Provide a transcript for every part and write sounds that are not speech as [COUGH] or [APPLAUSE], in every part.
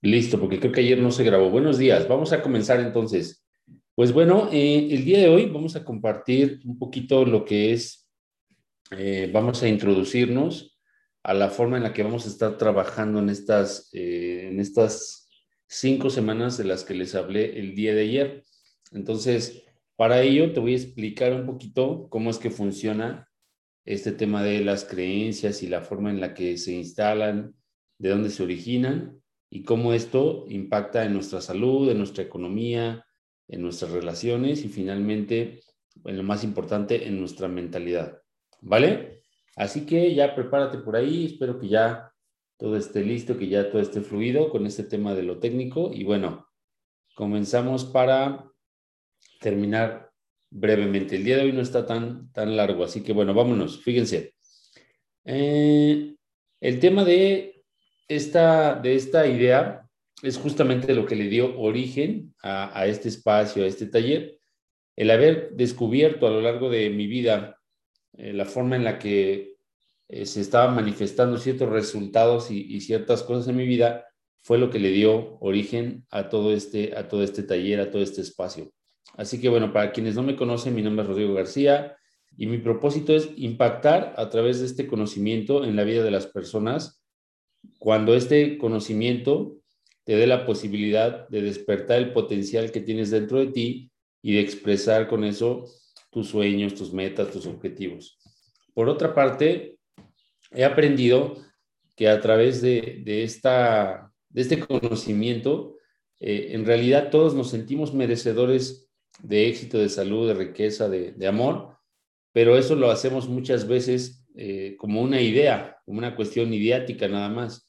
Listo, porque creo que ayer no se grabó. Buenos días, vamos a comenzar entonces. Pues bueno, eh, el día de hoy vamos a compartir un poquito lo que es, eh, vamos a introducirnos a la forma en la que vamos a estar trabajando en estas, eh, en estas cinco semanas de las que les hablé el día de ayer. Entonces, para ello te voy a explicar un poquito cómo es que funciona este tema de las creencias y la forma en la que se instalan, de dónde se originan y cómo esto impacta en nuestra salud, en nuestra economía, en nuestras relaciones y finalmente, en lo más importante, en nuestra mentalidad. ¿Vale? Así que ya prepárate por ahí, espero que ya todo esté listo, que ya todo esté fluido con este tema de lo técnico y bueno, comenzamos para terminar brevemente. El día de hoy no está tan, tan largo, así que bueno, vámonos, fíjense. Eh, el tema de esta, de esta idea es justamente lo que le dio origen a, este espacio, a este taller, el haber descubierto a lo largo de mi vida eh, la forma en la que eh, se estaban manifestando ciertos resultados y, ciertas cosas en mi vida, fue lo que le dio origen a todo, este, a todo este taller, a todo este espacio. Así que bueno, para quienes no me conocen, mi nombre es Rodrigo García y mi propósito es impactar a través de este conocimiento en la vida de las personas cuando este conocimiento te dé la posibilidad de despertar el potencial que tienes dentro de ti y de expresar con eso tus sueños, tus metas, tus objetivos. Por otra parte, he aprendido que a través de, esta, de este conocimiento, eh, en realidad todos nos sentimos merecedores de éxito, de salud, de riqueza, de, amor, pero eso lo hacemos muchas veces eh, como una idea, como una cuestión idiática nada más.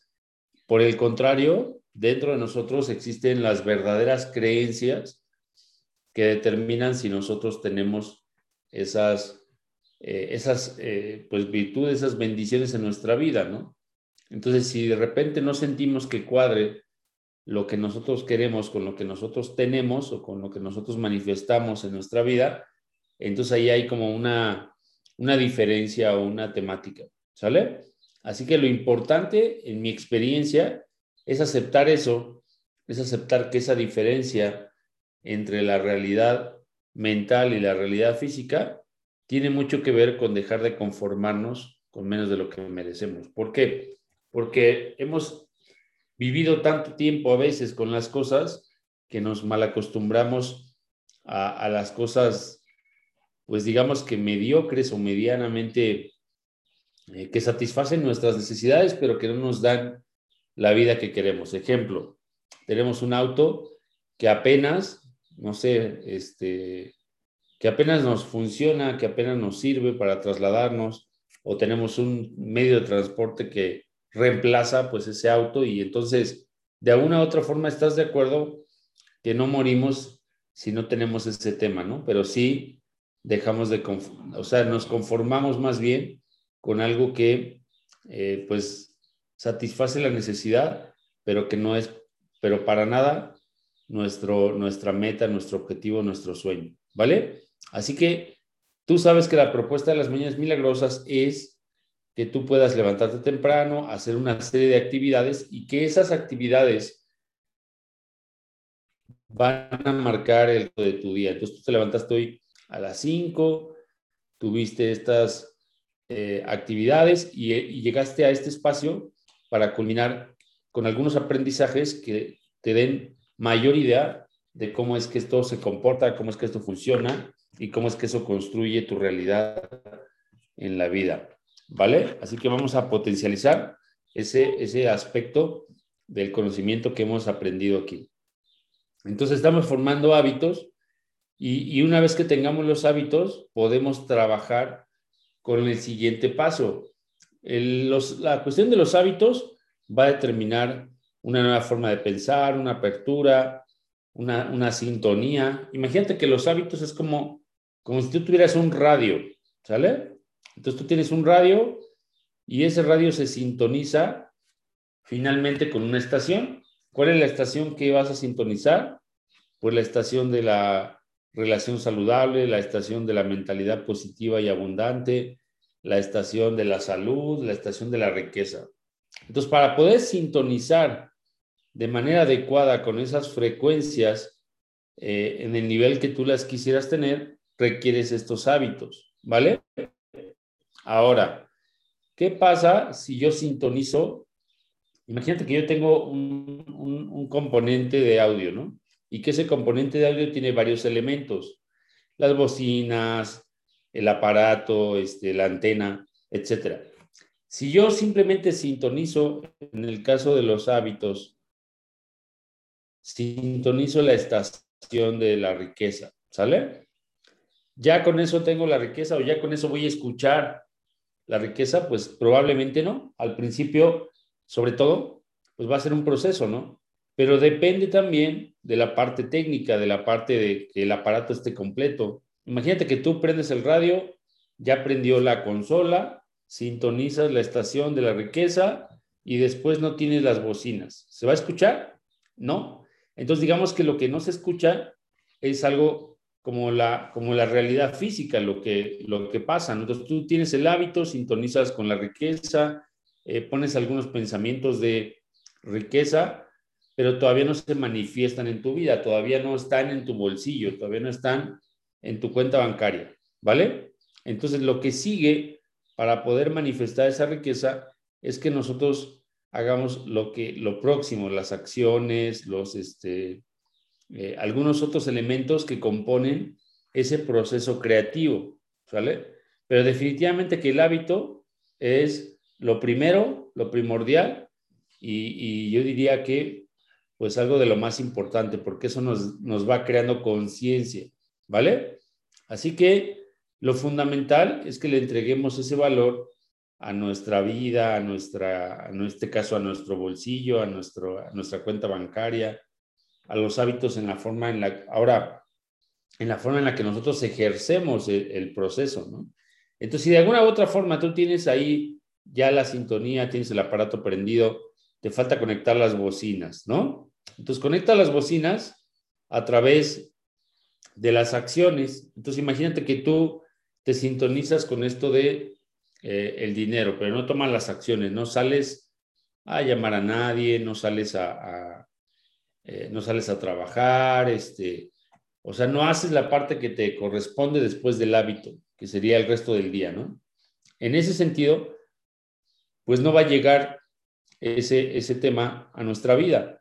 Por el contrario, dentro de nosotros existen las verdaderas creencias que determinan si nosotros tenemos esas, eh, esas eh, pues, virtudes, esas bendiciones en nuestra vida, ¿no? Entonces, si de repente no sentimos que cuadre lo que nosotros queremos con lo que nosotros tenemos o con lo que nosotros manifestamos en nuestra vida, entonces ahí hay como una, una diferencia o una temática, ¿sale? Así que lo importante en mi experiencia es aceptar eso, es aceptar que esa diferencia entre la realidad mental y la realidad física tiene mucho que ver con dejar de conformarnos con menos de lo que merecemos. ¿Por qué? Porque hemos vivido tanto tiempo a veces con las cosas que nos malacostumbramos a, a las cosas, pues digamos que mediocres o medianamente eh, que satisfacen nuestras necesidades, pero que no nos dan la vida que queremos. Ejemplo, tenemos un auto que apenas, no sé, este, que apenas nos funciona, que apenas nos sirve para trasladarnos, o tenemos un medio de transporte que reemplaza pues ese auto y entonces de alguna u otra forma estás de acuerdo que no morimos si no tenemos ese tema, ¿no? Pero sí dejamos de, o sea, nos conformamos más bien con algo que eh, pues satisface la necesidad, pero que no es, pero para nada nuestro, nuestra meta, nuestro objetivo, nuestro sueño, ¿vale? Así que tú sabes que la propuesta de las mañanas milagrosas es que tú puedas levantarte temprano, hacer una serie de actividades y que esas actividades van a marcar el de tu día. Entonces tú te levantaste hoy a las 5, tuviste estas eh, actividades y, llegaste a este espacio para culminar con algunos aprendizajes que te den mayor idea de cómo es que esto se comporta, cómo es que esto funciona y cómo es que eso construye tu realidad en la vida. ¿Vale? Así que vamos a potencializar ese, ese aspecto del conocimiento que hemos aprendido aquí. Entonces estamos formando hábitos y, una vez que tengamos los hábitos, podemos trabajar con el siguiente paso. la cuestión de los hábitos va a determinar una nueva forma de pensar, una apertura, una, sintonía. Imagínate que los hábitos es como, como si tú tuvieras un radio, ¿sale? Entonces tú tienes un radio y ese radio se sintoniza finalmente con una estación. ¿Cuál es la estación que vas a sintonizar? Pues la estación de la relación saludable, la estación de la mentalidad positiva y abundante, la estación de la salud, la estación de la riqueza. Entonces, para poder sintonizar de manera adecuada con esas frecuencias eh, en el nivel que tú las quisieras tener, requieres estos hábitos, ¿vale? Ahora, ¿qué pasa si yo sintonizo? Imagínate que yo tengo un, un componente de audio, ¿no? Y que ese componente de audio tiene varios elementos, las bocinas, el aparato, este, la antena, etcétera. Si yo simplemente sintonizo, en el caso de los hábitos, sintonizo la estación de la riqueza, ¿sale? Ya con eso tengo la riqueza o ya con eso voy a escuchar la riqueza, pues probablemente no. Al principio, sobre todo, pues va a ser un proceso, ¿no? Pero depende también de la parte técnica, de la parte de que el aparato esté completo. Imagínate que tú prendes el radio, ya prendió la consola, sintonizas la estación de la riqueza y después no tienes las bocinas. ¿Se va a escuchar? No. Entonces digamos que lo que no se escucha es algo como la, como la realidad física, lo que, lo que pasa. Entonces tú tienes el hábito, sintonizas con la riqueza, eh, pones algunos pensamientos de riqueza, pero todavía no se manifiestan en tu vida, todavía no están en tu bolsillo, todavía no están en tu cuenta bancaria, ¿vale? Entonces lo que sigue para poder manifestar esa riqueza es que nosotros hagamos lo que lo próximo, las acciones, los este, eh, algunos otros elementos que componen ese proceso creativo, ¿sale? Pero definitivamente que el hábito es lo primero, lo primordial, y, y yo diría que pues algo de lo más importante, porque eso nos, nos va creando conciencia, ¿vale? Así que lo fundamental es que le entreguemos ese valor a nuestra vida, a nuestra, en este caso, a nuestro bolsillo, a, nuestro, nuestra cuenta bancaria, a los hábitos en la forma en la, ahora, en la forma en la que nosotros ejercemos el, proceso, ¿no? Entonces, si de alguna u otra forma tú tienes ahí ya la sintonía, tienes el aparato prendido, te falta conectar las bocinas, ¿no? Entonces, conecta las bocinas a través de las acciones. Entonces, imagínate que tú te sintonizas con esto de eh, el dinero, pero no tomas las acciones, no sales a llamar a nadie, no sales a, eh, no sales a trabajar, este, o sea, no haces la parte que te corresponde después del hábito, que sería el resto del día, ¿no? En ese sentido, pues no va a llegar ese, ese tema a nuestra vida.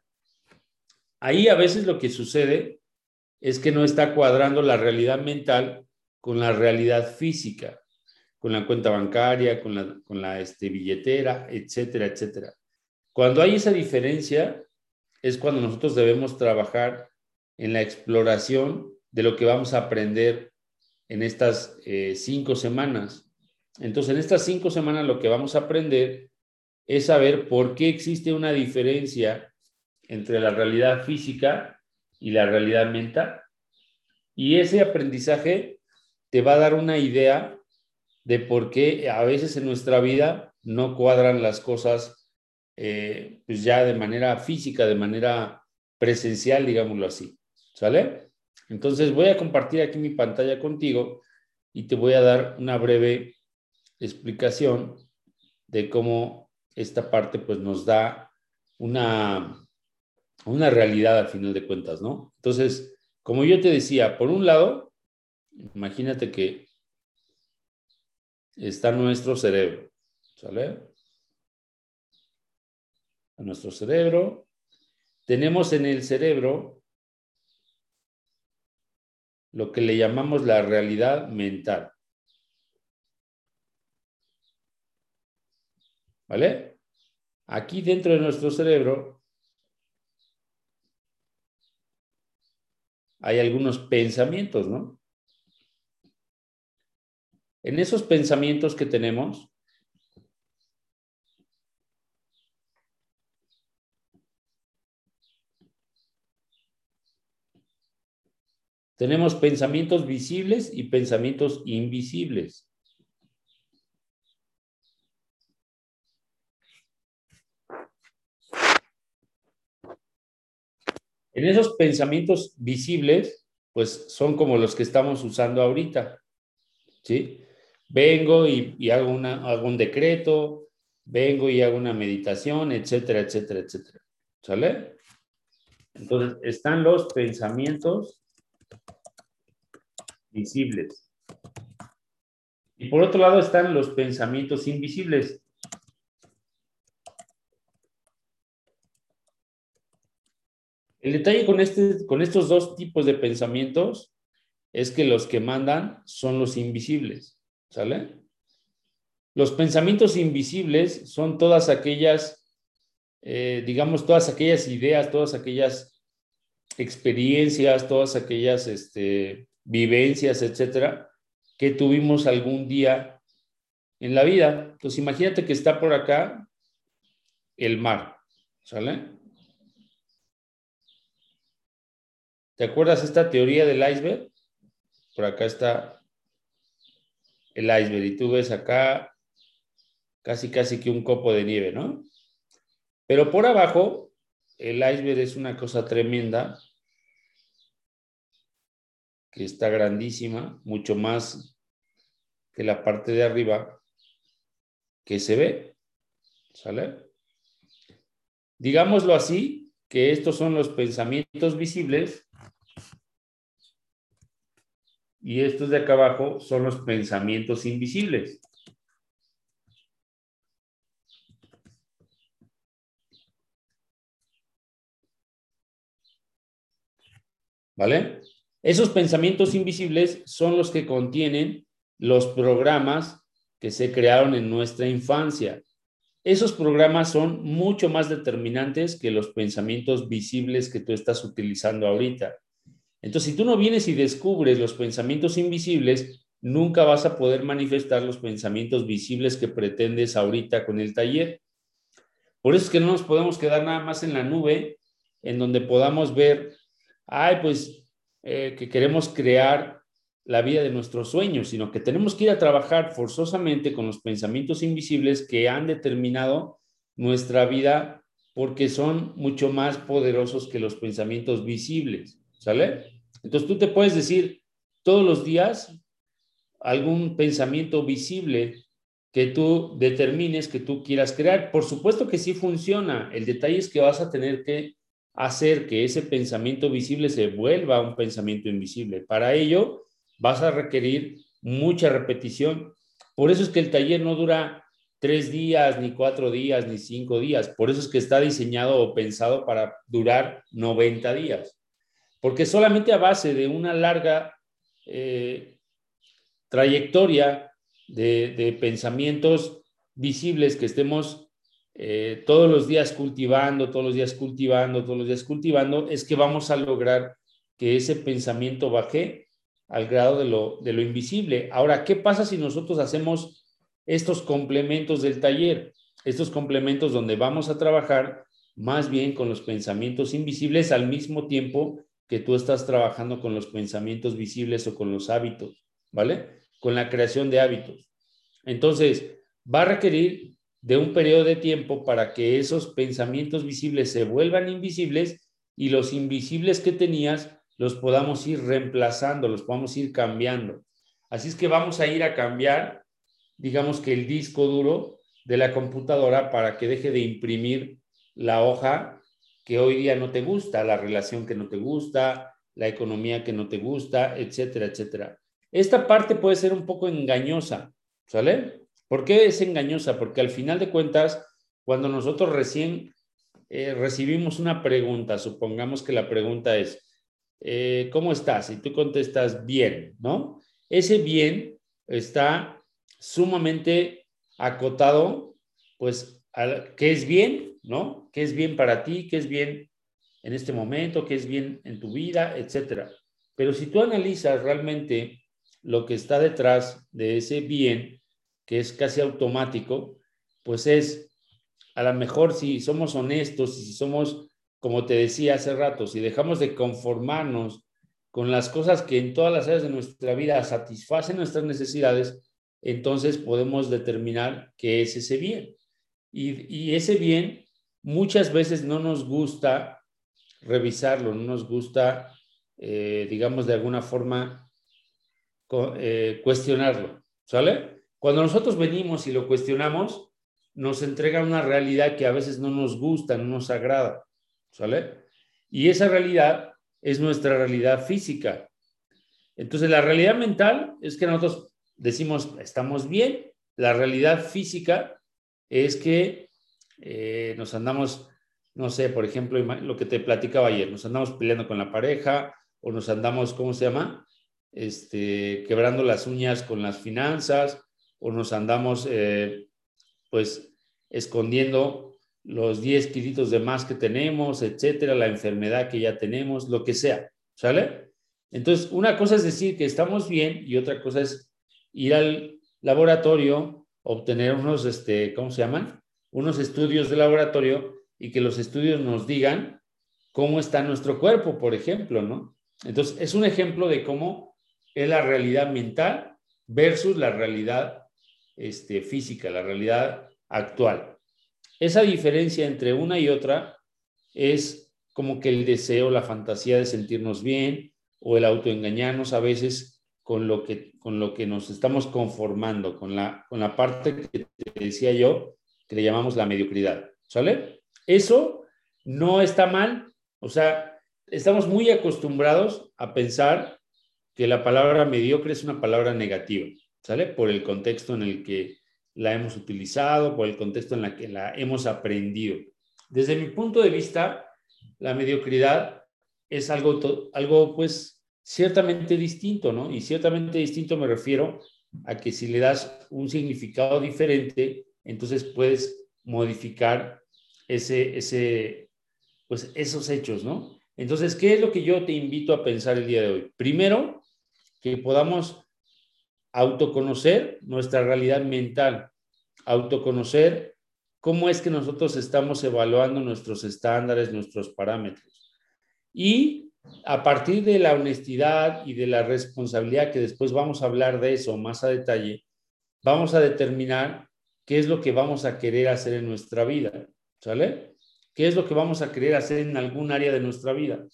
Ahí a veces lo que sucede es que no está cuadrando la realidad mental con la realidad física, con la cuenta bancaria, con la, con la este, billetera, etcétera, etcétera. Cuando hay esa diferencia, es cuando nosotros debemos trabajar en la exploración de lo que vamos a aprender en estas eh, cinco semanas. Entonces, en estas cinco semanas lo que vamos a aprender es saber por qué existe una diferencia entre la realidad física y la realidad mental. Y ese aprendizaje te va a dar una idea de por qué a veces en nuestra vida no cuadran las cosas eh, pues ya de manera física, de manera presencial, digámoslo así. ¿Sale? Entonces voy a compartir aquí mi pantalla contigo y te voy a dar una breve explicación de cómo esta parte pues nos da una, una realidad al final de cuentas, ¿no? Entonces, como yo te decía, por un lado, Imagínate que está nuestro cerebro, ¿sale? Nuestro cerebro. Tenemos en el cerebro lo que le llamamos la realidad mental. ¿Vale? Aquí dentro de nuestro cerebro hay algunos pensamientos, ¿no? En esos pensamientos que tenemos, tenemos pensamientos visibles y pensamientos invisibles. En esos pensamientos visibles, pues son como los que estamos usando ahorita, ¿sí? vengo y, hago, una, un decreto, vengo y hago una meditación, etcétera, etcétera, etcétera. ¿Sale? Entonces, están los pensamientos visibles. Y por otro lado están los pensamientos invisibles. El detalle con, este, con estos dos tipos de pensamientos es que los que mandan son los invisibles, ¿sale? Los pensamientos invisibles son todas aquellas, eh, digamos, todas aquellas ideas, todas aquellas experiencias, todas aquellas este, vivencias, etcétera, que tuvimos algún día en la vida. Entonces, imagínate que está por acá el mar, ¿sale? ¿Te acuerdas esta teoría del iceberg? Por acá está el iceberg y tú ves acá casi casi que un copo de nieve, ¿no? Pero por abajo, el iceberg es una cosa tremenda que está grandísima, mucho más que la parte de arriba que se ve. ¿Sale? Digámoslo así, que estos son los pensamientos visibles y estos de acá abajo son los pensamientos invisibles. ¿Vale? Esos pensamientos invisibles son los que contienen los programas que se crearon en nuestra infancia. Esos programas son mucho más determinantes que los pensamientos visibles que tú estás utilizando ahorita. Entonces, si tú no vienes y descubres los pensamientos invisibles, nunca vas a poder manifestar los pensamientos visibles que pretendes ahorita con el taller. Por eso es que no nos podemos quedar nada más en la nube, en donde podamos ver, ay, pues eh, que queremos crear la vida de nuestros sueños, sino que tenemos que ir a trabajar forzosamente con los pensamientos invisibles que han determinado nuestra vida porque son mucho más poderosos que los pensamientos visibles. ¿Sale? Entonces tú te puedes decir todos los días algún pensamiento visible que tú determines que tú quieras crear. Por supuesto que sí funciona. El detalle es que vas a tener que hacer que ese pensamiento visible se vuelva un pensamiento invisible. Para ello vas a requerir mucha repetición. Por eso es que el taller no dura tres días, ni cuatro días, ni cinco días. Por eso es que está diseñado o pensado para durar 90 días porque solamente a base de una larga eh, trayectoria de, pensamientos visibles que estemos eh, todos los días cultivando, todos los días cultivando, todos los días cultivando, es que vamos a lograr que ese pensamiento baje al grado de lo, de lo invisible. Ahora, ¿qué pasa si nosotros hacemos estos complementos del taller? Estos complementos donde vamos a trabajar más bien con los pensamientos invisibles al mismo tiempo que tú estás trabajando con los pensamientos visibles o con los hábitos, ¿vale? Con la creación de hábitos. Entonces, va a requerir de un periodo de tiempo para que esos pensamientos visibles se vuelvan invisibles y los invisibles que tenías los podamos ir reemplazando, los podamos ir cambiando. Así es que vamos a ir a cambiar, digamos que el disco duro de la computadora para que deje de imprimir la hoja que hoy día no te gusta, la relación que no te gusta, la economía que no te gusta, etcétera, etcétera. Esta parte puede ser un poco engañosa, ¿sale? ¿Por qué es engañosa? Porque al final de cuentas, cuando nosotros recién eh, recibimos una pregunta, supongamos que la pregunta es, eh, ¿cómo estás? Y tú contestas bien, ¿no? Ese bien está sumamente acotado, pues, ¿qué es bien? ¿no? ¿Qué es bien para ti? ¿Qué es bien en este momento? ¿Qué es bien en tu vida? Etcétera. Pero si tú analizas realmente lo que está detrás de ese bien, que es casi automático, pues es, a lo mejor si somos honestos y si somos, como te decía hace rato, si dejamos de conformarnos con las cosas que en todas las áreas de nuestra vida satisfacen nuestras necesidades, entonces podemos determinar qué es ese bien. Y, ese bien muchas veces no nos gusta revisarlo, no nos gusta, eh, digamos, de alguna forma eh, cuestionarlo, ¿sale? Cuando nosotros venimos y lo cuestionamos, nos entrega una realidad que a veces no nos gusta, no nos agrada. ¿sale? Y esa realidad es nuestra realidad física. Entonces, la realidad mental es que nosotros decimos, estamos bien. La realidad física es que eh, nos andamos, no sé, por ejemplo, lo que te platicaba ayer, nos andamos peleando con la pareja o nos andamos, ¿cómo se llama? Este, quebrando las uñas con las finanzas o nos andamos, eh, pues, escondiendo los 10 kilitos de más que tenemos, etcétera, la enfermedad que ya tenemos, lo que sea, ¿sale? Entonces, una cosa es decir que estamos bien y otra cosa es ir al laboratorio, obtener unos, este, ¿cómo se llaman? Unos estudios de laboratorio y que los estudios nos digan cómo está nuestro cuerpo, por ejemplo, ¿no? Entonces, es un ejemplo de cómo es la realidad mental versus la realidad este, física, la realidad actual. Esa diferencia entre una y otra es como que el deseo, la fantasía de sentirnos bien o el autoengañarnos a veces con lo que, con lo que nos estamos conformando, con la, con la parte que te decía yo, que le llamamos la mediocridad. ¿Sale? Eso no está mal. O sea, estamos muy acostumbrados a pensar que la palabra mediocre es una palabra negativa, ¿sale? Por el contexto en el que la hemos utilizado, por el contexto en el que la hemos aprendido. Desde mi punto de vista, la mediocridad es algo, algo pues ciertamente distinto, ¿no? Y ciertamente distinto me refiero a que si le das un significado diferente, entonces puedes modificar ese, ese, pues esos hechos, ¿no? Entonces, ¿qué es lo que yo te invito a pensar el día de hoy? Primero, que podamos autoconocer nuestra realidad mental, autoconocer cómo es que nosotros estamos evaluando nuestros estándares, nuestros parámetros. Y a partir de la honestidad y de la responsabilidad, que después vamos a hablar de eso más a detalle, vamos a determinar qué es lo que vamos a querer hacer en nuestra vida, ¿sale? ¿Qué es lo que vamos a querer hacer en algún área de nuestra vida?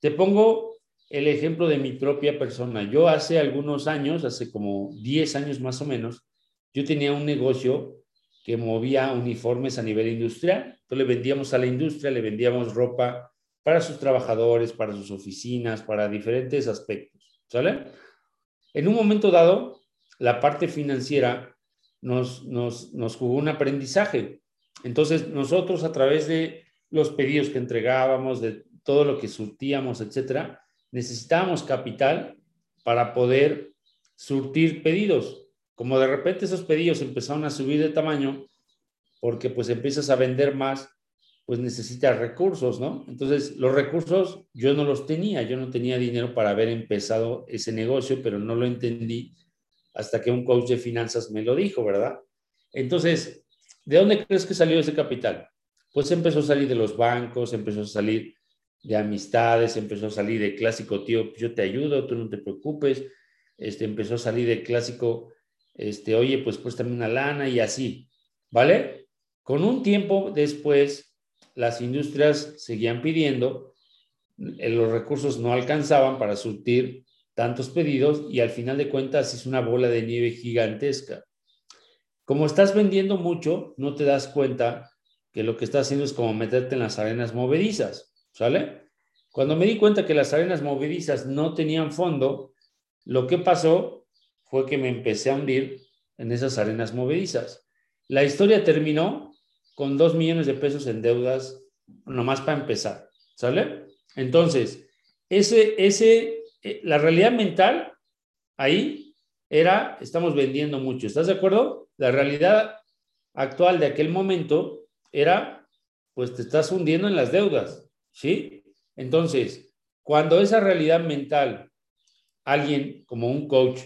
Te pongo el ejemplo de mi propia persona. Yo hace algunos años, hace como 10 años más o menos, yo tenía un negocio que movía uniformes a nivel industrial. Entonces le vendíamos a la industria, le vendíamos ropa para sus trabajadores, para sus oficinas, para diferentes aspectos. ¿Sale? En un momento dado, la parte financiera nos, nos, nos jugó un aprendizaje. Entonces, nosotros a través de los pedidos que entregábamos, de todo lo que surtíamos, etcétera, necesitábamos capital para poder surtir pedidos. Como de repente esos pedidos empezaron a subir de tamaño, porque pues empiezas a vender más, pues necesitas recursos, ¿no? Entonces, los recursos yo no los tenía, yo no tenía dinero para haber empezado ese negocio, pero no lo entendí hasta que un coach de finanzas me lo dijo, ¿verdad? Entonces, ¿de dónde crees que salió ese capital? Pues empezó a salir de los bancos, empezó a salir de amistades, empezó a salir de clásico, tío, yo te ayudo, tú no te preocupes, este, empezó a salir de clásico, este, oye, pues préstame una lana y así, ¿vale? Con un tiempo después, las industrias seguían pidiendo, eh, los recursos no alcanzaban para surtir tantos pedidos y al final de cuentas es una bola de nieve gigantesca. Como estás vendiendo mucho, no te das cuenta que lo que estás haciendo es como meterte en las arenas movedizas. ¿Sale? Cuando me di cuenta que las arenas movedizas no tenían fondo, lo que pasó fue que me empecé a hundir en esas arenas movedizas. La historia terminó con dos millones de pesos en deudas, nomás para empezar, ¿sale? Entonces, ese, ese, eh, la realidad mental ahí era, estamos vendiendo mucho, ¿estás de acuerdo? La realidad actual de aquel momento era, pues te estás hundiendo en las deudas. ¿Sí? Entonces, cuando esa realidad mental, alguien como un coach,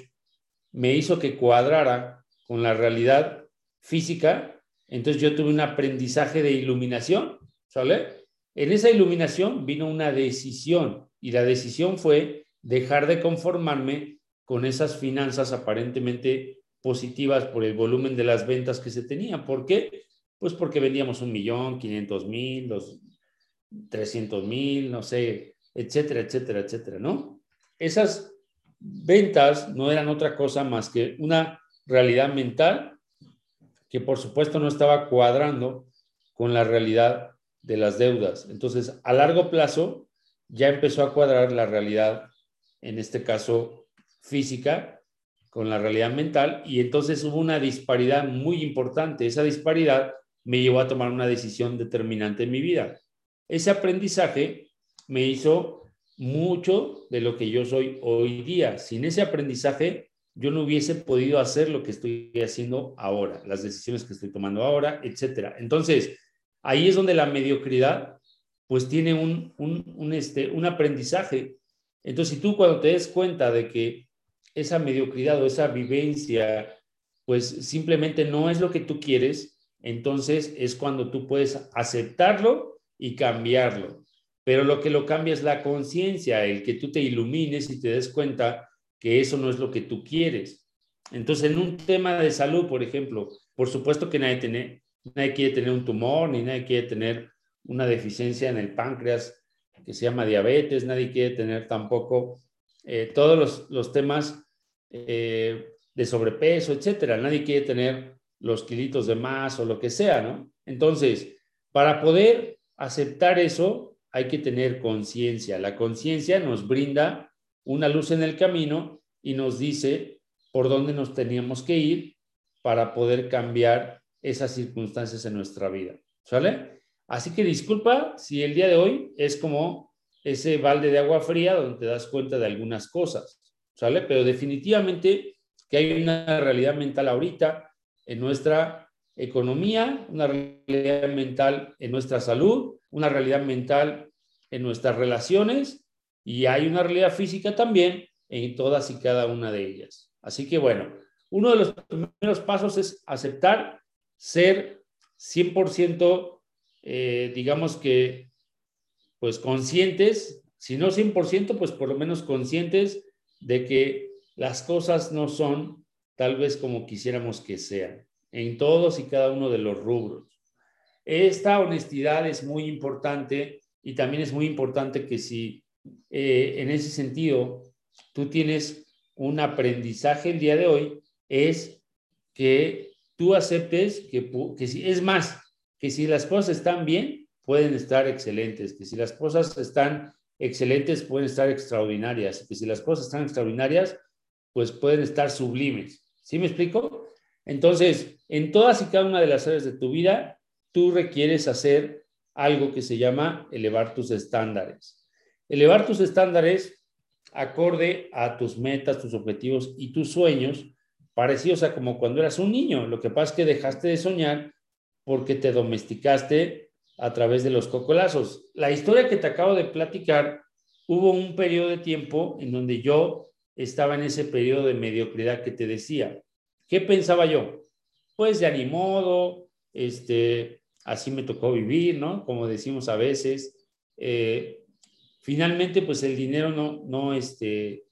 me hizo que cuadrara con la realidad física, entonces yo tuve un aprendizaje de iluminación, ¿sale? En esa iluminación vino una decisión y la decisión fue dejar de conformarme con esas finanzas aparentemente positivas por el volumen de las ventas que se tenían. ¿Por qué? Pues porque vendíamos un millón, quinientos mil, dos, 300 mil, no sé, etcétera, etcétera, etcétera, ¿no? Esas ventas no eran otra cosa más que una realidad mental que por supuesto no estaba cuadrando con la realidad de las deudas. Entonces, a largo plazo, ya empezó a cuadrar la realidad, en este caso física, con la realidad mental, y entonces hubo una disparidad muy importante. Esa disparidad me llevó a tomar una decisión determinante en mi vida. Ese aprendizaje me hizo mucho de lo que yo soy hoy día. Sin ese aprendizaje, yo no hubiese podido hacer lo que estoy haciendo ahora, las decisiones que estoy tomando ahora, etcétera. Entonces, ahí es donde la mediocridad pues tiene un, un, este, un aprendizaje. Entonces, si tú cuando te des cuenta de que esa mediocridad o esa vivencia, pues simplemente no es lo que tú quieres, entonces es cuando tú puedes aceptarlo y cambiarlo. Pero lo que lo cambia es la conciencia, el que tú te ilumines y te des cuenta que eso no es lo que tú quieres. Entonces, en un tema de salud, por ejemplo, por supuesto que nadie, tiene, nadie quiere tener un tumor, ni nadie quiere tener una deficiencia en el páncreas que se llama diabetes, nadie quiere tener tampoco eh, todos los, los temas eh, de sobrepeso, etcétera. Nadie quiere tener los kilitos de más o lo que sea, ¿no? Entonces, para poder aceptar eso, hay que tener conciencia. La conciencia nos brinda una luz en el camino y nos dice por dónde nos teníamos que ir para poder cambiar esas circunstancias en nuestra vida. ¿Sale? Así que disculpa si el día de hoy es como ese balde de agua fría donde te das cuenta de algunas cosas. ¿Sale? Pero definitivamente que hay una realidad mental ahorita en nuestra economía, una realidad mental en nuestra salud, una realidad mental en nuestras relaciones y hay una realidad física también en todas y cada una de ellas. Así que bueno, uno de los primeros pasos es aceptar ser 100%, eh, digamos que, pues conscientes, si no 100%, pues por lo menos conscientes de que las cosas no son tal vez como quisiéramos que sean en todos y cada uno de los rubros. Esta honestidad es muy importante y también es muy importante que si eh, en ese sentido tú tienes un aprendizaje el día de hoy, es que tú aceptes que, que si, es más, que si las cosas están bien, pueden estar excelentes, que si las cosas están excelentes, pueden estar extraordinarias, que si las cosas están extraordinarias, pues pueden estar sublimes. ¿Sí me explico? Entonces, en todas y cada una de las áreas de tu vida, tú requieres hacer algo que se llama elevar tus estándares. Elevar tus estándares acorde a tus metas, tus objetivos y tus sueños, parecidos a como cuando eras un niño. Lo que pasa es que dejaste de soñar porque te domesticaste a través de los cocolazos. La historia que te acabo de platicar, hubo un periodo de tiempo en donde yo estaba en ese periodo de mediocridad que te decía. ¿Qué pensaba yo? Pues de ni modo, este, así me tocó vivir, ¿no? Como decimos a veces. Eh, finalmente, pues el dinero no, no, este,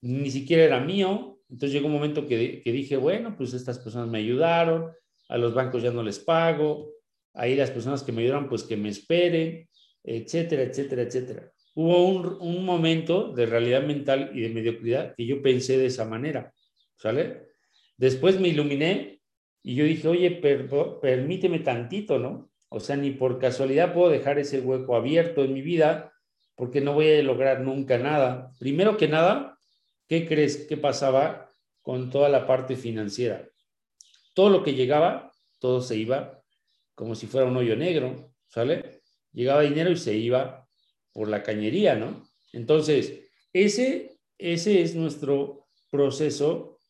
ni siquiera era mío. Entonces llegó un momento que, que dije, bueno, pues estas personas me ayudaron, a los bancos ya no les pago, ahí las personas que me ayudaron, pues que me esperen, etcétera, etcétera, etcétera. Hubo un, un momento de realidad mental y de mediocridad que yo pensé de esa manera, ¿sale? Después me iluminé y yo dije, oye, permíteme tantito, ¿no? O sea, ni por casualidad puedo dejar ese hueco abierto en mi vida porque no voy a lograr nunca nada. Primero que nada, ¿qué crees que pasaba con toda la parte financiera? Todo lo que llegaba, todo se iba como si fuera un hoyo negro, ¿sale? Llegaba dinero y se iba por la cañería, ¿no? Entonces, ese, ese es nuestro proceso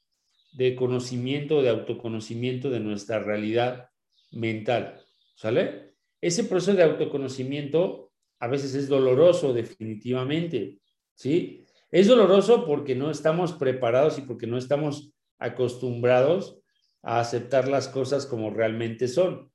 de conocimiento, de autoconocimiento de nuestra realidad mental. ¿Sale? Ese proceso de autoconocimiento a veces es doloroso, definitivamente. ¿Sí? Es doloroso porque no estamos preparados y porque no estamos acostumbrados a aceptar las cosas como realmente son.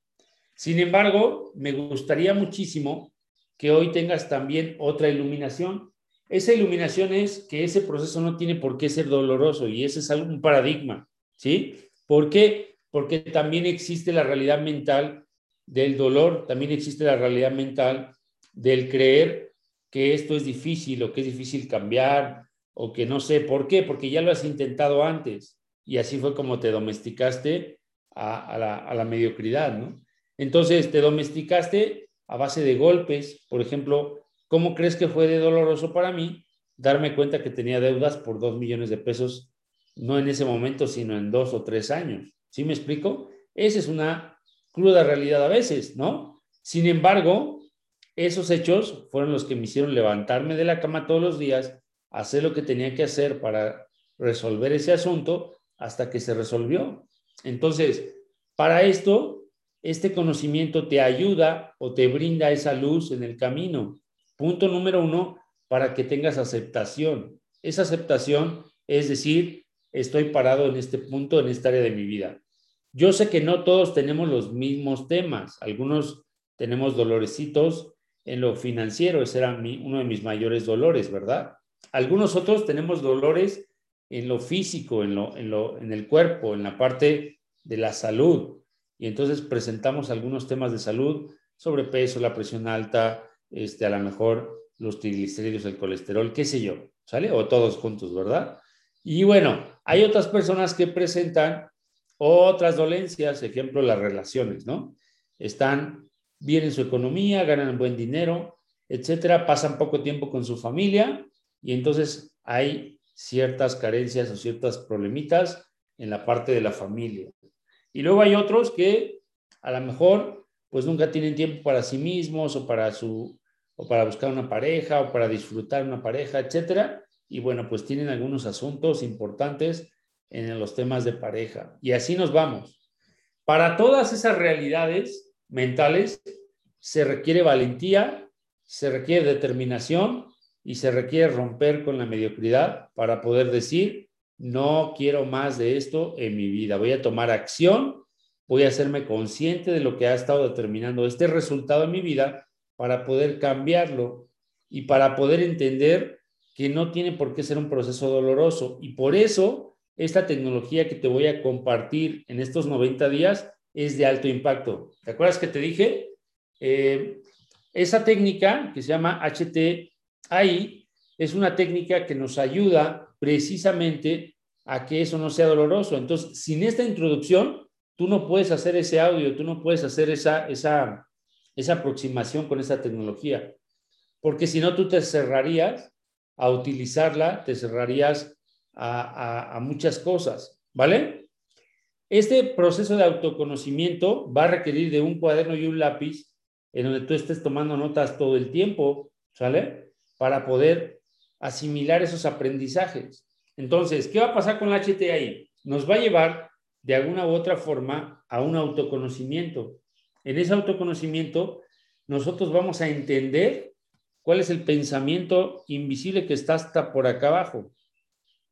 Sin embargo, me gustaría muchísimo que hoy tengas también otra iluminación esa iluminación es que ese proceso no tiene por qué ser doloroso y ese es un paradigma, ¿sí? ¿Por qué? Porque también existe la realidad mental del dolor, también existe la realidad mental del creer que esto es difícil o que es difícil cambiar o que no sé por qué, porque ya lo has intentado antes y así fue como te domesticaste a, la, la mediocridad, ¿no? Entonces te domesticaste a base de golpes. Por ejemplo, ¿cómo crees que fue de doloroso para mí darme cuenta que tenía deudas por dos millones de pesos, no en ese momento, sino en dos o tres años? ¿Sí me explico? Esa es una cruda realidad a veces, ¿no? Sin embargo, esos hechos fueron los que me hicieron levantarme de la cama todos los días, hacer lo que tenía que hacer para resolver ese asunto hasta que se resolvió. Entonces, para esto, este conocimiento te ayuda o te brinda esa luz en el camino. Punto número uno, para que tengas aceptación. Esa aceptación es decir, estoy parado en este punto, en esta área de mi vida. Yo sé que no todos tenemos los mismos temas. Algunos tenemos dolorecitos en lo financiero, ese era uno de mis mayores dolores, ¿verdad? Algunos otros tenemos dolores en lo físico, en, lo, en, lo, en el cuerpo, en la parte de la salud. Y entonces presentamos algunos temas de salud, sobrepeso, la presión alta, este, a lo mejor los triglicéridos, el colesterol, qué sé yo, ¿sale? O todos juntos, ¿verdad? Y bueno, hay otras personas que presentan otras dolencias, ejemplo, las relaciones, ¿no? Están bien en su economía, ganan buen dinero, etcétera, pasan poco tiempo con su familia y entonces hay ciertas carencias o ciertas problemitas en la parte de la familia. Y luego hay otros que a lo mejor pues nunca tienen tiempo para sí mismos o para su o para buscar una pareja o para disfrutar una pareja, etcétera, y bueno, pues tienen algunos asuntos importantes en los temas de pareja y así nos vamos. Para todas esas realidades mentales se requiere valentía, se requiere determinación y se requiere romper con la mediocridad para poder decir, no quiero más de esto en mi vida, voy a tomar acción, voy a hacerme consciente de lo que ha estado determinando este resultado en mi vida para poder cambiarlo y para poder entender que no tiene por qué ser un proceso doloroso. Y por eso, esta tecnología que te voy a compartir en estos 90 días es de alto impacto. ¿Te acuerdas que te dije? Eh, esa técnica que se llama HT ahí es una técnica que nos ayuda precisamente a que eso no sea doloroso. Entonces, sin esta introducción, tú no puedes hacer ese audio, tú no puedes hacer esa, esa, esa aproximación con esa tecnología, porque si no, tú te cerrarías a utilizarla, te cerrarías a, a muchas cosas, ¿vale? Este proceso de autoconocimiento va a requerir de un cuaderno y un lápiz en donde tú estés tomando notas todo el tiempo, ¿sale? para poder asimilar esos aprendizajes. Entonces, ¿qué va a pasar con la HTI? Nos va a llevar de alguna u otra forma a un autoconocimiento. En ese autoconocimiento, nosotros vamos a entender cuál es el pensamiento invisible que está hasta por acá abajo.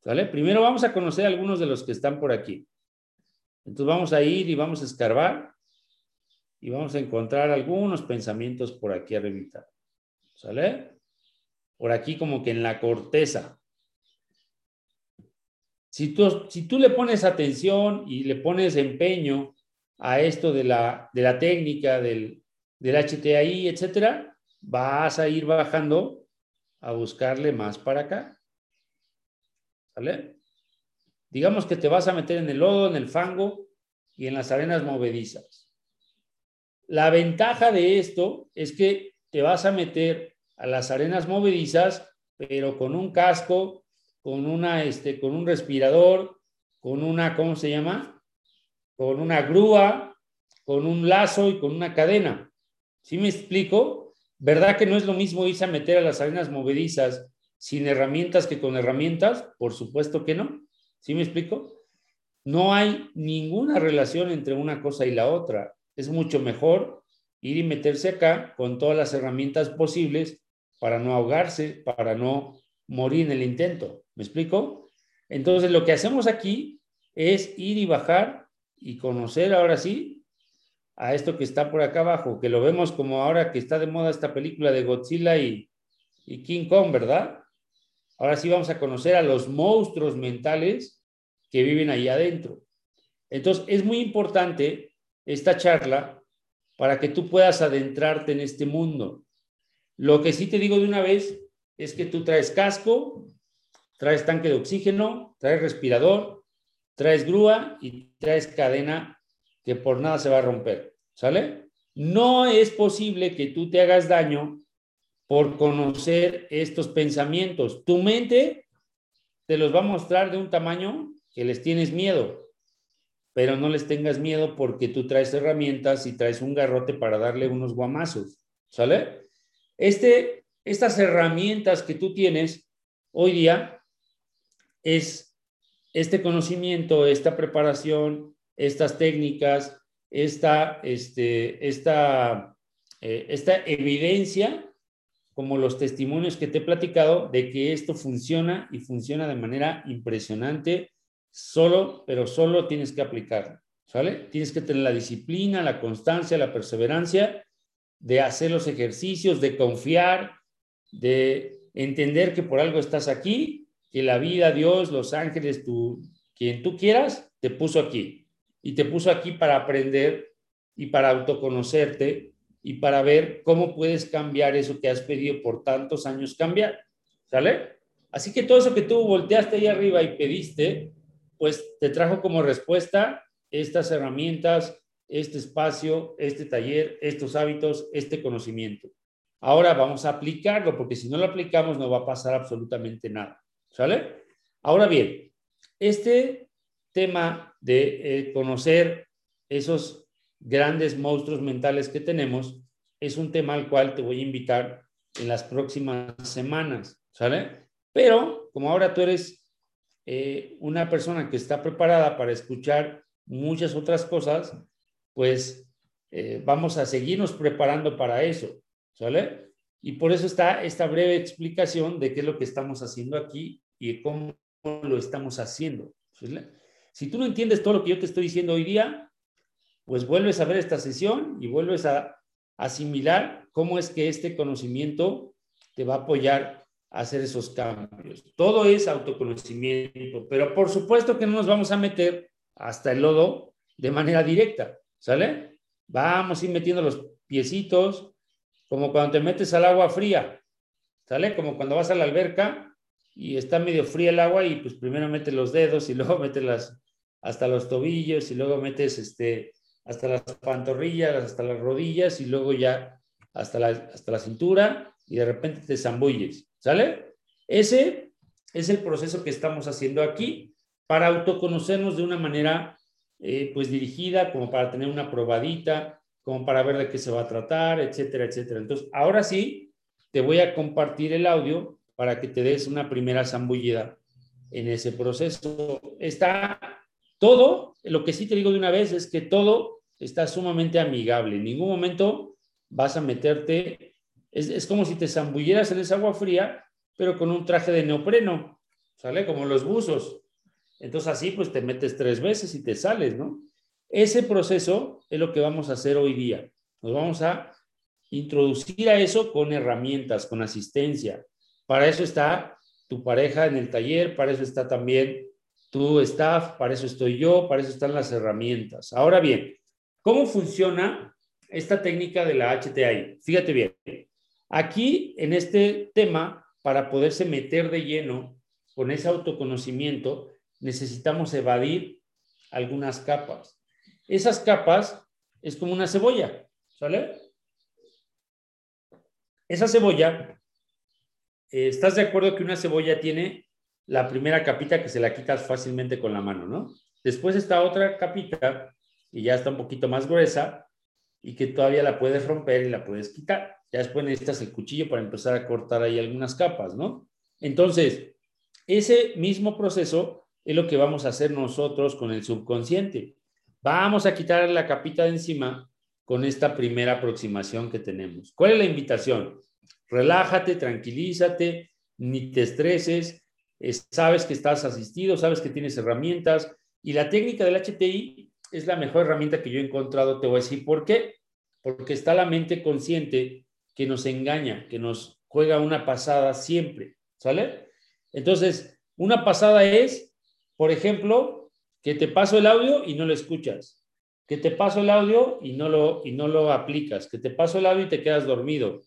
¿Sale? Primero vamos a conocer algunos de los que están por aquí. Entonces vamos a ir y vamos a escarbar y vamos a encontrar algunos pensamientos por aquí arriba. ¿Sale? por aquí como que en la corteza. Si tú, si tú le pones atención y le pones empeño a esto de la, de la técnica del, del HTI, etcétera, vas a ir bajando a buscarle más para acá. ¿Sale? Digamos que te vas a meter en el lodo, en el fango y en las arenas movedizas. La ventaja de esto es que te vas a meter a las arenas movedizas, pero con un casco, con, una, este, con un respirador, con una, ¿cómo se llama? Con una grúa, con un lazo y con una cadena. ¿Sí me explico? ¿Verdad que no es lo mismo irse a meter a las arenas movedizas sin herramientas que con herramientas? Por supuesto que no. ¿Sí me explico? No hay ninguna relación entre una cosa y la otra. Es mucho mejor ir y meterse acá con todas las herramientas posibles para no ahogarse, para no morir en el intento. ¿Me explico? Entonces, lo que hacemos aquí es ir y bajar y conocer ahora sí a esto que está por acá abajo, que lo vemos como ahora que está de moda esta película de Godzilla y, King Kong, ¿verdad? Ahora sí vamos a conocer a los monstruos mentales que viven ahí adentro. Entonces, es muy importante esta charla para que tú puedas adentrarte en este mundo. Lo que sí te digo de una vez es que tú traes casco, traes tanque de oxígeno, traes respirador, traes grúa y traes cadena que por nada se va a romper. ¿Sale? No es posible que tú te hagas daño por conocer estos pensamientos. Tu mente te los va a mostrar de un tamaño que les tienes miedo, pero no les tengas miedo porque tú traes herramientas y traes un garrote para darle unos guamazos, ¿sale? Este, estas herramientas que tú tienes hoy día es este conocimiento, esta preparación, estas técnicas, esta, este, esta, eh, esta evidencia, como los testimonios que te he platicado, de que esto funciona y funciona de manera impresionante, solo, pero solo tienes que aplicarlo, ¿sale? Tienes que tener la disciplina, la constancia, la perseverancia de hacer los ejercicios, de confiar, de entender que por algo estás aquí, que la vida, Dios, los ángeles, tú, quien tú quieras, te puso aquí. Y te puso aquí para aprender y para autoconocerte y para ver cómo puedes cambiar eso que has pedido por tantos años cambiar. ¿Sale? Así que todo eso que tú volteaste ahí arriba y pediste, pues te trajo como respuesta estas herramientas, este espacio, este taller, estos hábitos, este conocimiento. Ahora vamos a aplicarlo, porque si no lo aplicamos no va a pasar absolutamente nada. ¿Sale? Ahora bien, este tema de eh, conocer esos grandes monstruos mentales que tenemos es un tema al cual te voy a invitar en las próximas semanas, ¿sale? Pero como ahora tú eres eh, una persona que está preparada para escuchar muchas otras cosas, pues eh, vamos a seguirnos preparando para eso, ¿sale? Y por eso está esta breve explicación de qué es lo que estamos haciendo aquí y cómo lo estamos haciendo. Si tú no entiendes todo lo que yo te estoy diciendo hoy día, pues vuelves a ver esta sesión y vuelves a asimilar cómo es que este conocimiento te va a apoyar a hacer esos cambios. Todo es autoconocimiento, pero por supuesto que no nos vamos a meter hasta el lodo de manera directa, ¿sale? Vamos a ir metiendo los piecitos, como cuando te metes al agua fría, ¿sale? Como cuando vas a la alberca y está medio fría el agua y pues primero metes los dedos y luego metes las, hasta los tobillos y luego metes este, hasta las pantorrillas, hasta las rodillas y luego ya hasta la, hasta la cintura y de repente te zambulles, ¿sale? Ese es el proceso que estamos haciendo aquí para autoconocernos de una manera eh, pues dirigida, como para tener una probadita, como para ver de qué se va a tratar, etcétera, etcétera. Entonces, ahora sí, te voy a compartir el audio para que te des una primera zambullida en ese proceso. Está todo, lo que sí te digo de una vez es que todo está sumamente amigable. En ningún momento vas a meterte, es, es como si te zambulleras en esa agua fría, pero con un traje de neopreno, ¿sale? Como los buzos. Entonces así pues te metes tres veces y te sales, ¿no? Ese proceso es lo que vamos a hacer hoy día. Nos vamos a introducir a eso con herramientas, con asistencia. Para eso está tu pareja en el taller, para eso está también tu staff, para eso estoy yo, para eso están las herramientas. Ahora bien, ¿cómo funciona esta técnica de la HTI? Fíjate bien, aquí en este tema, para poderse meter de lleno con ese autoconocimiento, necesitamos evadir algunas capas. Esas capas es como una cebolla, ¿sale? Esa cebolla, eh, ¿estás de acuerdo que una cebolla tiene la primera capita que se la quitas fácilmente con la mano, ¿no? Después está otra capita y ya está un poquito más gruesa y que todavía la puedes romper y la puedes quitar. Ya después necesitas el cuchillo para empezar a cortar ahí algunas capas, ¿no? Entonces, ese mismo proceso es lo que vamos a hacer nosotros con el subconsciente. Vamos a quitar la capita de encima con esta primera aproximación que tenemos. ¿Cuál es la invitación? Relájate, tranquilízate, ni te estreses, sabes que estás asistido, sabes que tienes herramientas y la técnica del HTI es la mejor herramienta que yo he encontrado. Te voy a decir por qué. Porque está la mente consciente que nos engaña, que nos juega una pasada siempre, ¿sale? Entonces, una pasada es, por ejemplo, que te paso el audio y no lo escuchas, que te paso el audio y no lo, y no lo aplicas, que te paso el audio y te quedas dormido,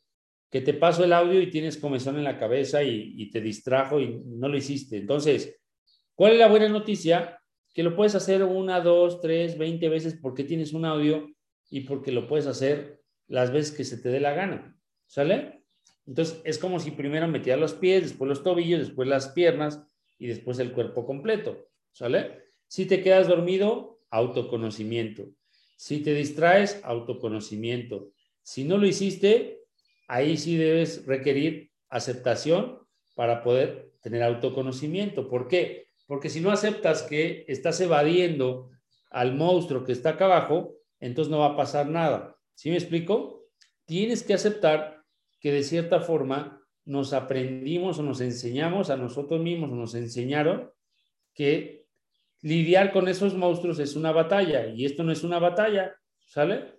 que te paso el audio y tienes comezón en la cabeza y, y te distrajo y no lo hiciste. Entonces, ¿cuál es la buena noticia? Que lo puedes hacer una, dos, tres, veinte veces porque tienes un audio y porque lo puedes hacer las veces que se te dé la gana, ¿sale? Entonces, es como si primero metías los pies, después los tobillos, después las piernas y después el cuerpo completo, ¿sale? Si te quedas dormido, autoconocimiento. Si te distraes, autoconocimiento. Si no lo hiciste, ahí sí debes requerir aceptación para poder tener autoconocimiento. ¿Por qué? Porque si no aceptas que estás evadiendo al monstruo que está acá abajo, entonces no va a pasar nada. ¿Sí me explico? Tienes que aceptar que de cierta forma nos aprendimos o nos enseñamos a nosotros mismos o nos enseñaron que lidiar con esos monstruos es una batalla y esto no es una batalla, ¿sale?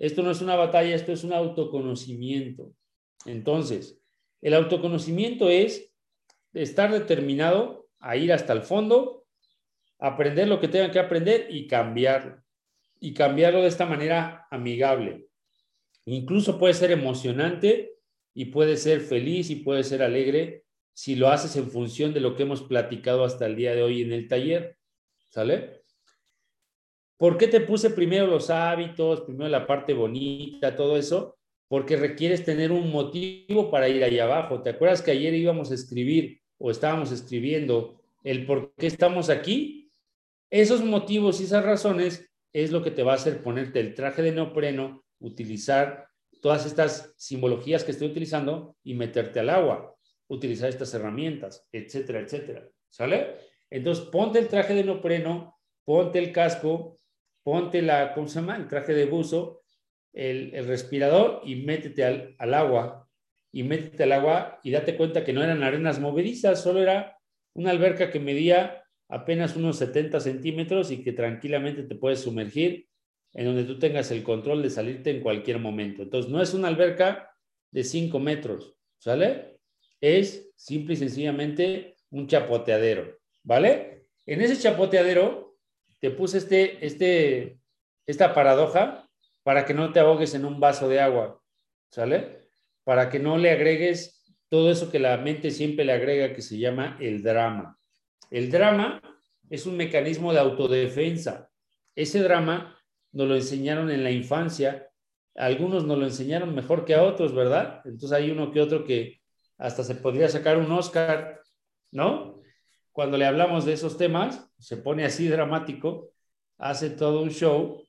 Esto no es una batalla, esto es un autoconocimiento. Entonces, el autoconocimiento es estar determinado a ir hasta el fondo, aprender lo que tengan que aprender y cambiarlo. Y cambiarlo de esta manera amigable. Incluso puede ser emocionante y puede ser feliz y puede ser alegre si lo haces en función de lo que hemos platicado hasta el día de hoy en el taller. ¿Sale? ¿Por qué te puse primero los hábitos, primero la parte bonita, todo eso? Porque requieres tener un motivo para ir ahí abajo. ¿Te acuerdas que ayer íbamos a escribir o estábamos escribiendo el por qué estamos aquí? Esos motivos y esas razones es lo que te va a hacer ponerte el traje de neopreno, utilizar todas estas simbologías que estoy utilizando y meterte al agua, utilizar estas herramientas, etcétera, etcétera. ¿Sale? Entonces, ponte el traje de neopreno, ponte el casco, ponte la, ¿cómo se llama? El traje de buzo, el, respirador y métete al, agua. Y métete al agua y date cuenta que no eran arenas movedizas, solo era una alberca que medía apenas unos 70 centímetros y que tranquilamente te puedes sumergir en donde tú tengas el control de salirte en cualquier momento. Entonces, no es una alberca de 5 metros, ¿sale? Es simple y sencillamente un chapoteadero, ¿vale? En ese chapoteadero te puse este, este, esta paradoja para que no te ahogues en un vaso de agua, ¿sale? Para que no le agregues todo eso que la mente siempre le agrega que se llama el drama. El drama es un mecanismo de autodefensa. Ese drama nos lo enseñaron en la infancia, algunos nos lo enseñaron mejor que a otros, ¿verdad? Entonces hay uno que otro que hasta se podría sacar un Oscar, ¿no? Cuando le hablamos de esos temas, se pone así dramático, hace todo un show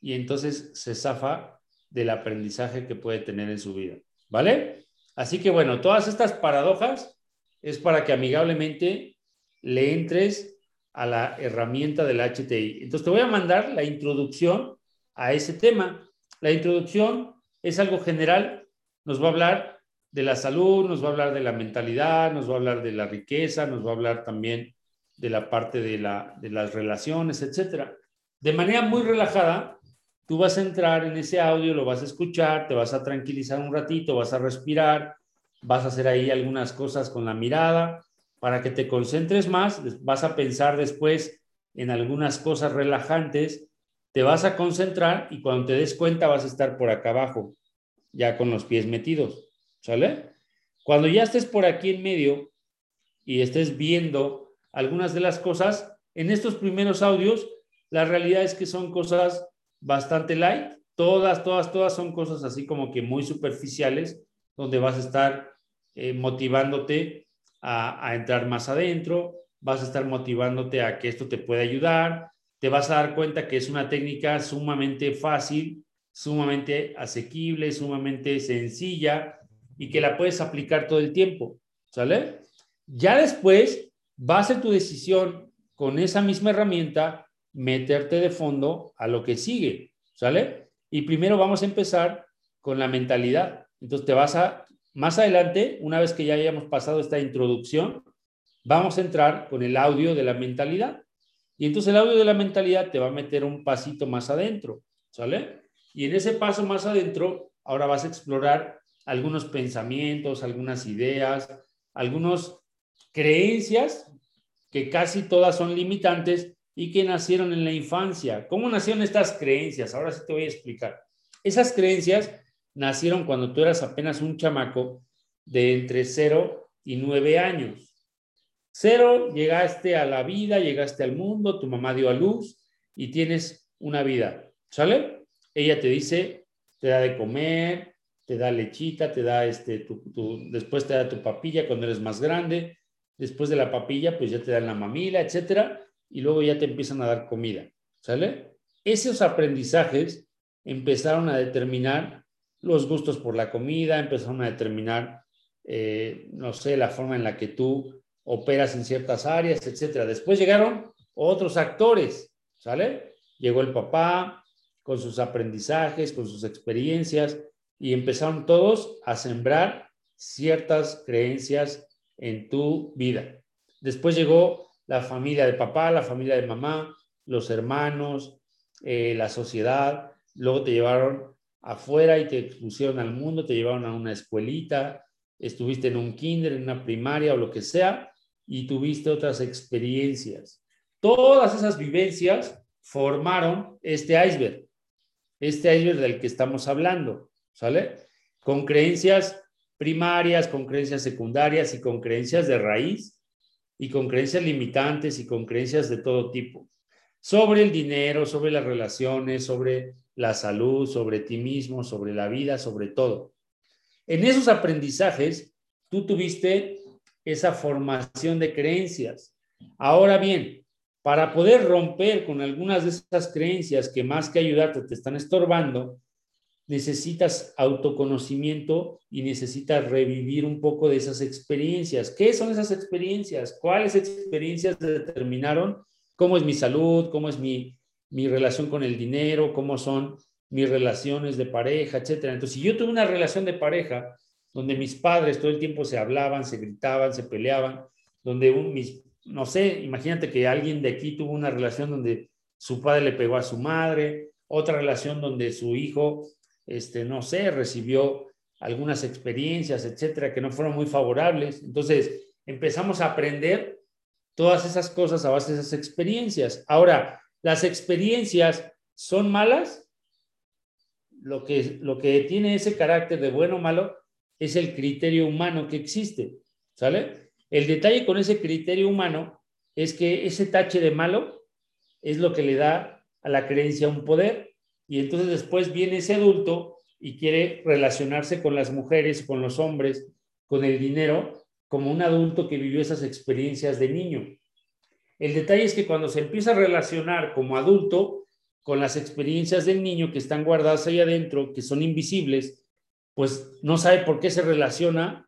y entonces se zafa del aprendizaje que puede tener en su vida, ¿vale? Así que bueno, todas estas paradojas es para que amigablemente le entres a la herramienta del HTI. Entonces te voy a mandar la introducción a ese tema. La introducción es algo general, nos va a hablar de la salud, nos va a hablar de la mentalidad, nos va a hablar de la riqueza, nos va a hablar también de la parte de, la, de las relaciones, etcétera. De manera muy relajada, tú vas a entrar en ese audio, lo vas a escuchar, te vas a tranquilizar un ratito, vas a respirar, vas a hacer ahí algunas cosas con la mirada para que te concentres más, vas a pensar después en algunas cosas relajantes, te vas a concentrar y cuando te des cuenta vas a estar por acá abajo, ya con los pies metidos, ¿sale? Cuando ya estés por aquí en medio y estés viendo algunas de las cosas, en estos primeros audios, la realidad es que son cosas bastante light, todas, todas, todas son cosas así como que muy superficiales, donde vas a estar eh, motivándote a, entrar más adentro, vas a estar motivándote a que esto te pueda ayudar, te vas a dar cuenta que es una técnica sumamente fácil, sumamente asequible, sumamente sencilla y que la puedes aplicar todo el tiempo, ¿sale? Ya después va a ser tu decisión con esa misma herramienta meterte de fondo a lo que sigue, ¿sale? Y primero vamos a empezar con la mentalidad. Entonces te vas a más adelante, una vez que ya hayamos pasado esta introducción, vamos a entrar con el audio de la mentalidad. Y entonces el audio de la mentalidad te va a meter un pasito más adentro, ¿sale? Y en ese paso más adentro, ahora vas a explorar algunos pensamientos, algunas ideas, algunas creencias que casi todas son limitantes y que nacieron en la infancia. ¿Cómo nacieron estas creencias? Ahora sí te voy a explicar. Esas creencias nacieron cuando tú eras apenas un chamaco de entre 0 y 9 años. Cero, llegaste a la vida, llegaste al mundo, tu mamá dio a luz y tienes una vida. ¿Sale? Ella te dice, te da de comer, te da lechita, te da este, después te da tu papilla cuando eres más grande, después de la papilla, pues ya te dan la mamila, etcétera, y luego ya te empiezan a dar comida, ¿sale? Esos aprendizajes empezaron a determinar los gustos por la comida, empezaron a determinar, eh, no sé, la forma en la que tú operas en ciertas áreas, etcétera. Después llegaron otros actores, ¿sale? Llegó el papá con sus aprendizajes, con sus experiencias, y empezaron todos a sembrar ciertas creencias en tu vida. Después llegó la familia de papá, la familia de mamá, los hermanos, eh, la sociedad, luego te llevaron afuera y te expusieron al mundo, te llevaron a una escuelita, estuviste en un kinder, en una primaria o lo que sea, y tuviste otras experiencias. Todas esas vivencias formaron este iceberg, este iceberg del que estamos hablando, ¿sale? Con creencias primarias, con creencias secundarias y con creencias de raíz y con creencias limitantes y con creencias de todo tipo. Sobre el dinero, sobre las relaciones, sobre la salud, sobre ti mismo, sobre la vida, sobre todo. En esos aprendizajes, tú tuviste esa formación de creencias. Ahora bien, para poder romper con algunas de esas creencias que más que ayudarte te están estorbando, necesitas autoconocimiento y necesitas revivir un poco de esas experiencias. ¿Qué son esas experiencias? ¿Cuáles experiencias determinaron cómo es mi salud, cómo es mi, mi relación con el dinero, cómo son mis relaciones de pareja, etcétera? Entonces, si yo tuve una relación de pareja donde mis padres todo el tiempo se hablaban, se gritaban, se peleaban, donde un, mis, no sé, imagínate que alguien de aquí tuvo una relación donde su padre le pegó a su madre, otra relación donde su hijo este, no sé, recibió algunas experiencias, etcétera, que no fueron muy favorables. Entonces, empezamos a aprender todas esas cosas a base de esas experiencias. Ahora, las experiencias son malas. Lo que, lo que tiene ese carácter de bueno o malo es el criterio humano que existe, ¿sale? El detalle con ese criterio humano es que ese tache de malo es lo que le da a la creencia un poder y entonces después viene ese adulto y quiere relacionarse con las mujeres, con los hombres, con el dinero, como un adulto que vivió esas experiencias de niño. El detalle es que cuando se empieza a relacionar como adulto con las experiencias del niño que están guardadas ahí adentro, que son invisibles, pues no sabe por qué se relaciona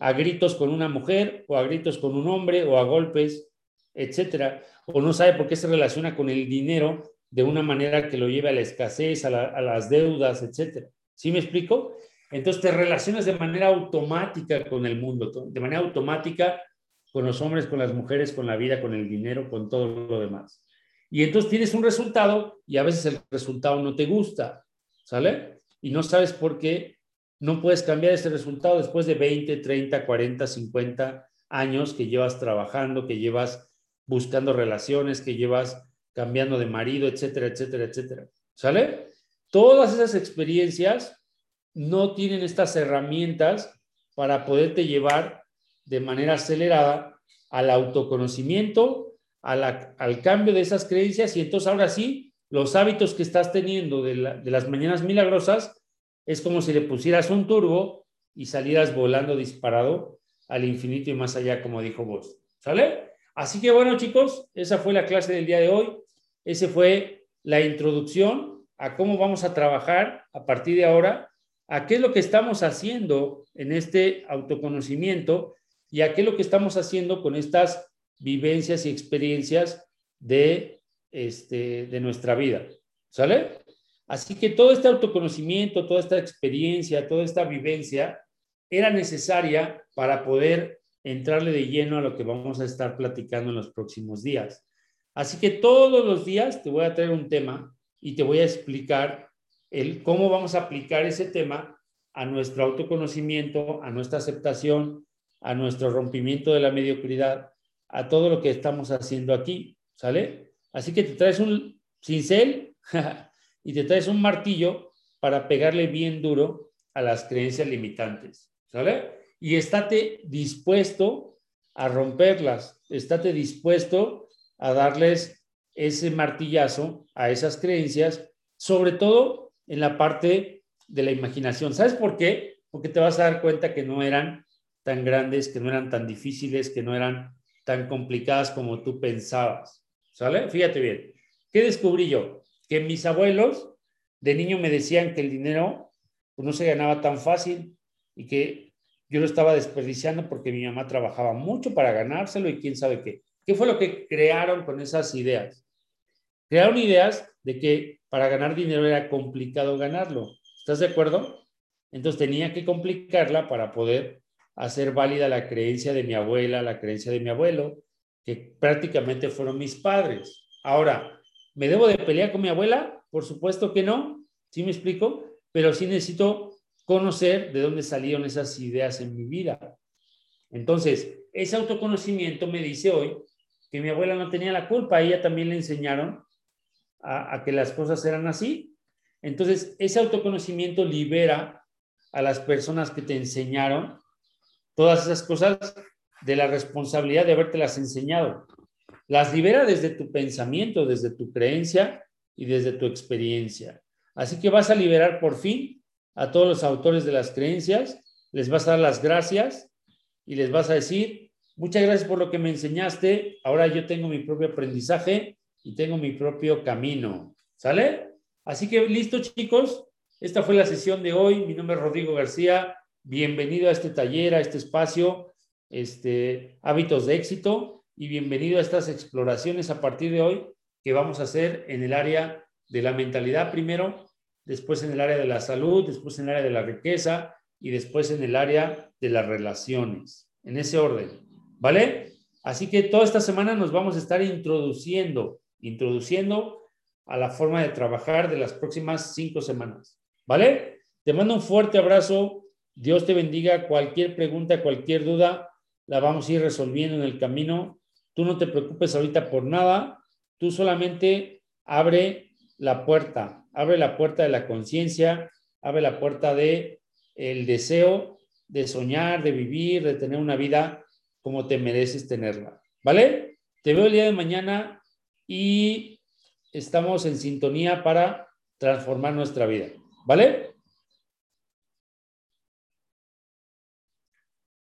a gritos con una mujer o a gritos con un hombre o a golpes, etcétera, o no sabe por qué se relaciona con el dinero de una manera que lo lleve a la escasez, a, las deudas, etcétera. ¿Sí me explico? Entonces te relacionas de manera automática con el mundo, de manera automática con los hombres, con las mujeres, con la vida, con el dinero, con todo lo demás. Y entonces tienes un resultado y a veces el resultado no te gusta, ¿sale? Y no sabes por qué no puedes cambiar ese resultado después de 20, 30, 40, 50 años que llevas trabajando, que llevas buscando relaciones, que llevas cambiando de marido, etcétera, etcétera, etcétera. ¿Sale? Todas esas experiencias no tienen estas herramientas para poderte llevar de manera acelerada al autoconocimiento, al cambio de esas creencias y entonces ahora sí, los hábitos que estás teniendo de, de las mañanas milagrosas es como si le pusieras un turbo y salieras volando disparado al infinito y más allá, como dijo vos. ¿Sale? Así que bueno, chicos, esa fue la clase del día de hoy. Ese fue la introducción a cómo vamos a trabajar a partir de ahora, a qué es lo que estamos haciendo en este autoconocimiento y a qué es lo que estamos haciendo con estas vivencias y experiencias de, este, de nuestra vida. ¿Sale? Así que todo este autoconocimiento, toda esta experiencia, toda esta vivencia era necesaria para poder entrarle de lleno a lo que vamos a estar platicando en los próximos días. Así que todos los días te voy a traer un tema y te voy a explicar el, cómo vamos a aplicar ese tema a nuestro autoconocimiento, a nuestra aceptación, a nuestro rompimiento de la mediocridad, a todo lo que estamos haciendo aquí, ¿sale? Así que te traes un cincel [LAUGHS] y te traes un martillo para pegarle bien duro a las creencias limitantes, ¿sale? Y estate dispuesto a romperlas, estate dispuesto a darles ese martillazo a esas creencias, sobre todo en la parte de la imaginación. ¿Sabes por qué? Porque te vas a dar cuenta que no eran tan grandes, que no eran tan difíciles, que no eran tan complicadas como tú pensabas. ¿Sale? Fíjate bien. ¿Qué descubrí yo? Que mis abuelos de niño me decían que el dinero pues, no se ganaba tan fácil y que yo lo estaba desperdiciando porque mi mamá trabajaba mucho para ganárselo y quién sabe qué. ¿Qué fue lo que crearon con esas ideas? Crearon ideas de que para ganar dinero era complicado ganarlo. ¿Estás de acuerdo? Entonces tenía que complicarla para poder hacer válida la creencia de mi abuela, la creencia de mi abuelo, que prácticamente fueron mis padres. Ahora, ¿me debo de pelear con mi abuela? Por supuesto que no, ¿sí me explico? Pero sí necesito conocer de dónde salieron esas ideas en mi vida. Entonces, ese autoconocimiento me dice hoy que mi abuela no tenía la culpa, a ella también le enseñaron a, que las cosas eran así. Entonces, ese autoconocimiento libera a las personas que te enseñaron todas esas cosas de la responsabilidad de habértelas enseñado. Las libera desde tu pensamiento, desde tu creencia y desde tu experiencia. Así que vas a liberar por fin a todos los autores de las creencias, les vas a dar las gracias y les vas a decir, muchas gracias por lo que me enseñaste, ahora yo tengo mi propio aprendizaje y tengo mi propio camino. ¿Sale? Así que listo chicos, esta fue la sesión de hoy. Mi nombre es Rodrigo García. Bienvenido a este taller, a este espacio, este, hábitos de éxito y bienvenido a estas exploraciones a partir de hoy que vamos a hacer en el área de la mentalidad primero, después en el área de la salud, después en el área de la riqueza y después en el área de las relaciones, en ese orden, ¿vale? Así que toda esta semana nos vamos a estar introduciendo introduciendo a la forma de trabajar de las próximas cinco semanas. ¿Vale? Te mando un fuerte abrazo. Dios te bendiga. Cualquier pregunta, cualquier duda, la vamos a ir resolviendo en el camino. Tú no te preocupes ahorita por nada. Tú solamente abre la puerta, abre la puerta de la conciencia, abre la puerta de el deseo de soñar, de vivir, de tener una vida como te mereces tenerla. ¿Vale? Te veo el día de mañana y estamos en sintonía para transformar nuestra vida. ¿Vale?